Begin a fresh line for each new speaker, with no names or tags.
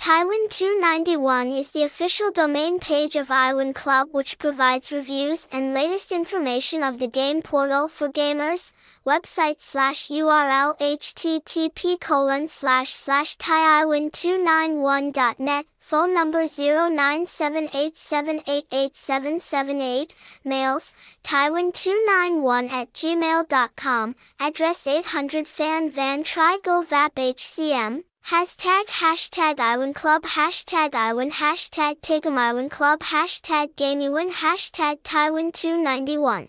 Taiiwin 291 is the official domain page of iWin Club which provides reviews and latest information of the game portal for gamers. Website slash URL http colon slash slash taiiwin291.net. Phone number 0978788778. Mails, taiiwin291 at gmail.com. Address 800 Phan Van Tri Go Vap HCM. Hashtag hashtag iWin Club hashtag iWin hashtag Tigamiwin Club hashtag GameiWin hashtag Taiiwin 291